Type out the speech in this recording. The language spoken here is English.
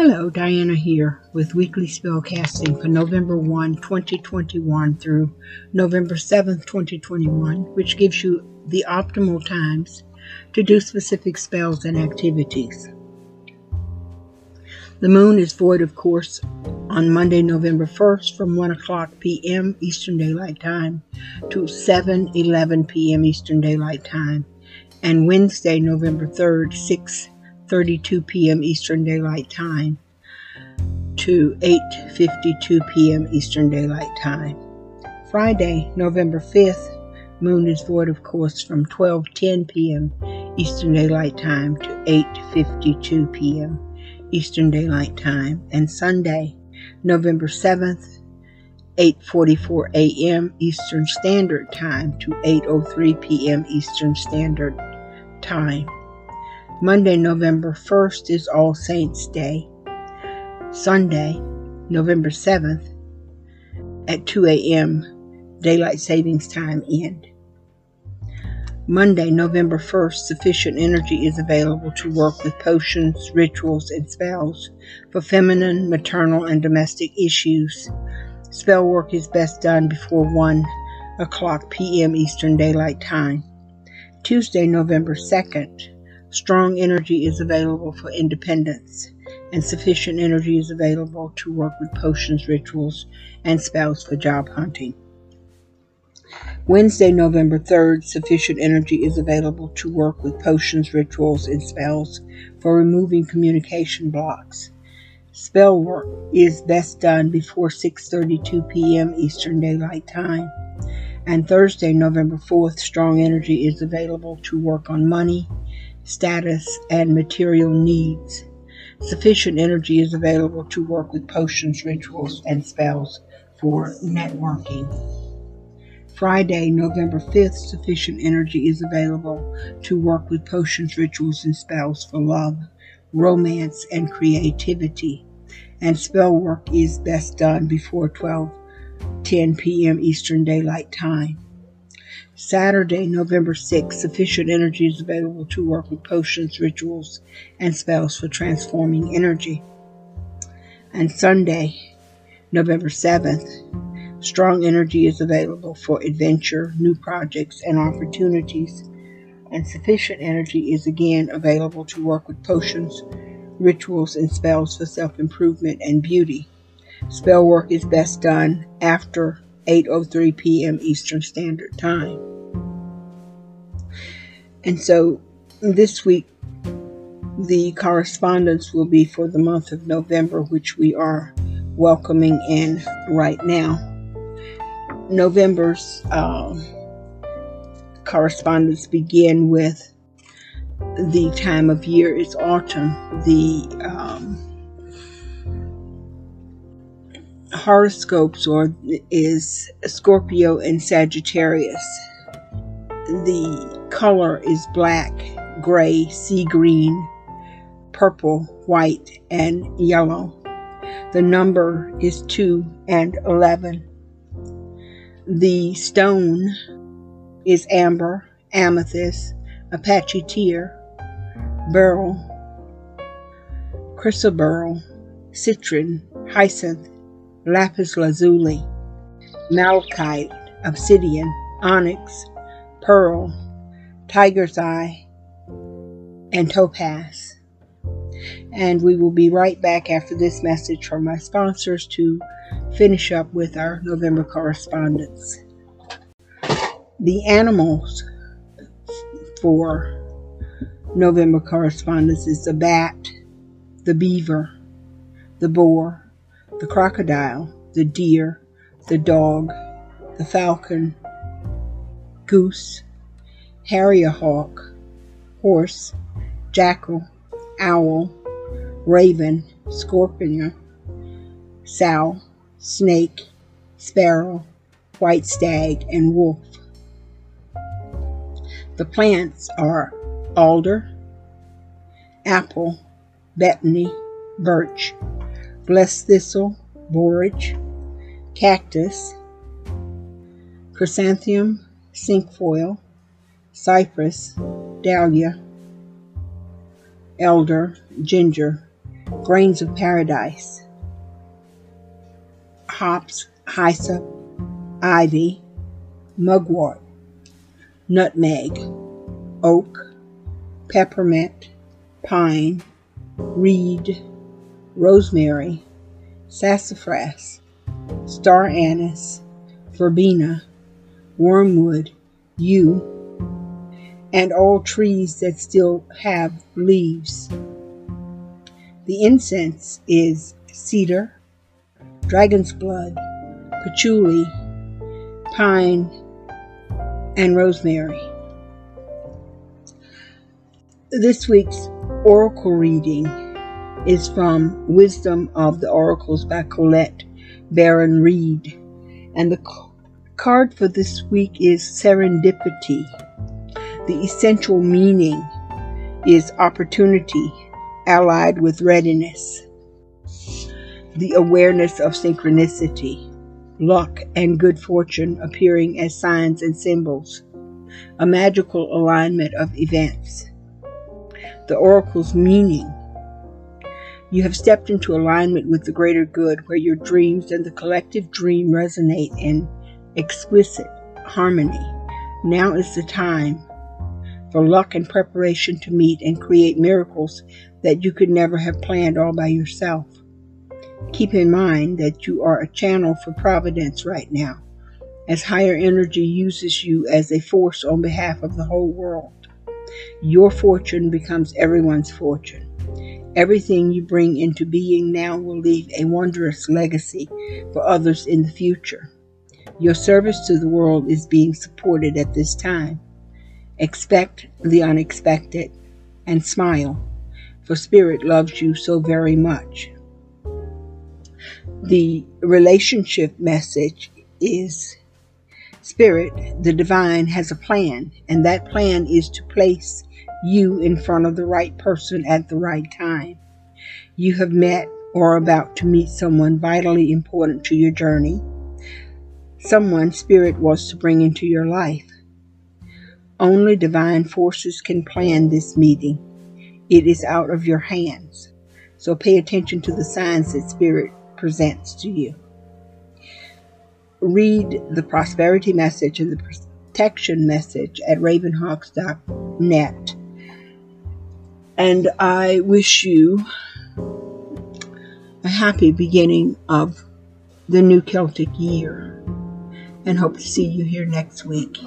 Hello, Diana here with weekly spell casting for November 1, 2021 through November 7, 2021, which gives you the optimal times to do specific spells and activities. The moon is void, of course, on Monday, November 1st from 1 o'clock p.m. Eastern Daylight Time to 7 11 p.m. Eastern Daylight Time, and Wednesday, November 3rd, 6 32 p.m. Eastern Daylight Time to 8:52 p.m. Eastern Daylight Time. Friday, November 5th, moon is void of course from 12:10 p.m. Eastern Daylight Time to 8:52 p.m. Eastern Daylight Time, and Sunday, November 7th, 8:44 a.m. Eastern Standard Time to 8:03 p.m. Eastern Standard Time. Monday, November 1st is All Saints Day. Sunday, November 7th at 2 a.m. Daylight Savings Time end. Monday, November 1st, sufficient energy is available to work with potions, rituals, and spells for feminine, maternal, and domestic issues. Spell work is best done before 1 o'clock p.m. Eastern Daylight Time. Tuesday, November 2nd, Strong energy is available for independence, and sufficient energy is available to work with potions, rituals, and spells for job hunting. Wednesday, November 3rd, sufficient energy is available to work with potions, rituals, and spells for removing communication blocks. Spell work is best done before 6:32 p.m. Eastern Daylight Time. And Thursday, November 4th, strong energy is available to work on money, status, and material needs. Sufficient energy is available to work with potions, rituals, and spells for networking. Friday, November 5th, sufficient energy is available to work with potions, rituals, and spells for love, romance, and creativity. And spell work is best done before 12 10 p.m. Eastern Daylight Time. Saturday, November 6th, sufficient energy is available to work with potions, rituals, and spells for transforming energy. And Sunday, November 7th, strong energy is available for adventure, new projects, and opportunities. And sufficient energy is again available to work with potions, rituals, and spells for self improvement and beauty. Spell work is best done after 8:03 p.m. Eastern Standard Time. And so this week the correspondence will be for the month of November which we are welcoming in right now. November's uh, correspondence begin with the time of year is autumn. The um, horoscopes or is Scorpio and Sagittarius. The color is black, gray, sea green, purple, white, and yellow. The number is 2 and 11. The stone is amber, amethyst, Apache tear, beryl, chrysoberyl, citrine, hyacinth, lapis lazuli, malachite, obsidian, onyx, pearl, tiger's eye, and topaz. And we will be right back after this message from my sponsors to finish up with our November correspondence. The animals for November correspondence is the bat, the beaver, the boar, the crocodile, the deer, the dog, the falcon, goose, harrier hawk, horse, jackal, owl, raven, scorpion, sow, snake, sparrow, white stag, and wolf. The plants are alder, apple, betony, birch, blessed thistle, borage, cactus, chrysanthemum, cinquefoil, cypress, dahlia, elder, ginger, grains of paradise, hops, hyssop, ivy, mugwort, nutmeg, oak, peppermint, pine, reed, rosemary, sassafras, star anise, verbena, wormwood, yew, and all trees that still have leaves. The incense is cedar, dragon's blood, patchouli, pine, and rosemary. This week's oracle reading is from Wisdom of the Oracles by Colette Baron Reid. And the card for this week is Serendipity. The essential meaning is opportunity allied with readiness. The awareness of synchronicity, luck, and good fortune appearing as signs and symbols. A magical alignment of events. The oracle's meaning you have stepped into alignment with the greater good, where your dreams and the collective dream resonate in exquisite harmony. Now is the time for luck and preparation to meet and create miracles that you could never have planned all by yourself. Keep in mind that you are a channel for providence right now, as higher energy uses you as a force on behalf of the whole world. Your fortune becomes everyone's fortune. Everything you bring into being now will leave a wondrous legacy for others in the future. Your service to the world is being supported at this time. Expect the unexpected and smile, for Spirit loves you so very much. The relationship message is Spirit, the divine, has a plan, and that plan is to place you in front of the right person at the right time. You have met or are about to meet someone vitally important to your journey, someone Spirit was to bring into your life. Only divine forces can plan this meeting. It is out of your hands. So pay attention to the signs that Spirit presents to you. Read the prosperity message and the protection message at ravenhawks.net and I wish you a happy beginning of the new Celtic year and hope to see you here next week.